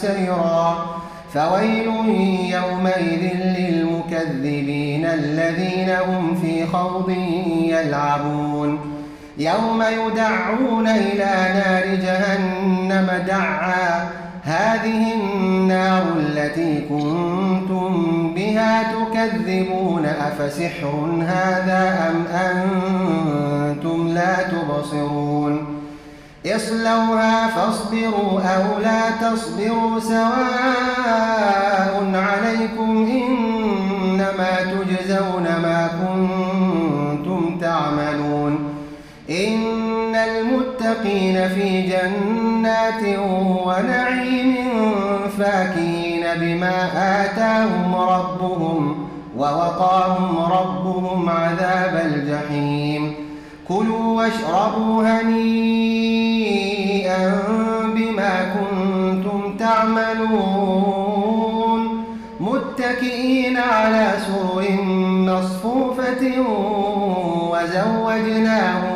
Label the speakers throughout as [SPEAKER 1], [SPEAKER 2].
[SPEAKER 1] سيرا فويل يومئذ للمكذبين الذين هم في خوض يلعبون. يوم يدعون إلى نار جهنم دعا. هذه النار التي كنتم بها تكذبون. أفسحر هذا أم أنتم اصلوها فاصبروا أو لا تصبروا سواء عليكم إنما تجزون ما كنتم تعملون. إن المتقين في جنات ونعيم فاكهين بما آتاهم ربهم ووقاهم ربهم عذاب الجحيم. كلوا واشربوا هنيئا بما كنتم تعملون. متكئين على سرر مصفوفة وزوجناهم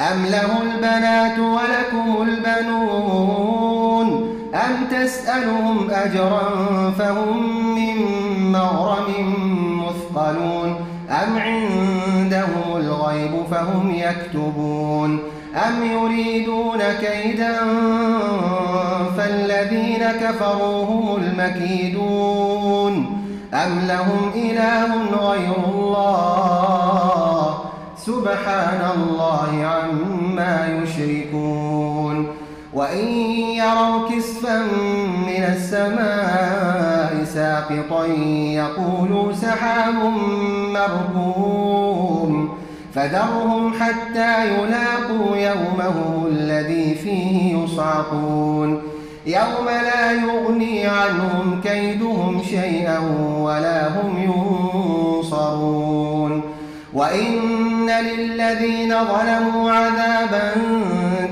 [SPEAKER 1] أم له البنات ولكم البنون أم تسألهم أجرا فهم من مغرم مثقلون أم عندهم الغيب فهم يكتبون أم يريدون كيدا فالذين كفروا هم المكيدون أم لهم إله غير سبحان الله عما يشركون. وإن يروا كسفا من السماء ساقطا يقولوا سحاب مركوم فذرهم حتى يلاقوا يومهم الذي فيه يصعقون. يوم لا يغني عنهم كيدهم شيئا ولا هم ينصرون. وإن للذين ظلموا عذابا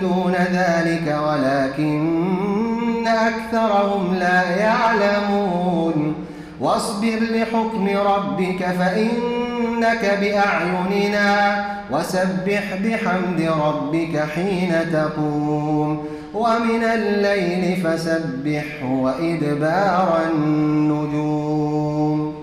[SPEAKER 1] دون ذلك ولكن أكثرهم لا يعلمون واصبر لحكم ربك فإنك بأعيننا وسبح بحمد ربك حين تقوم ومن الليل فسبحه وإدبار النجوم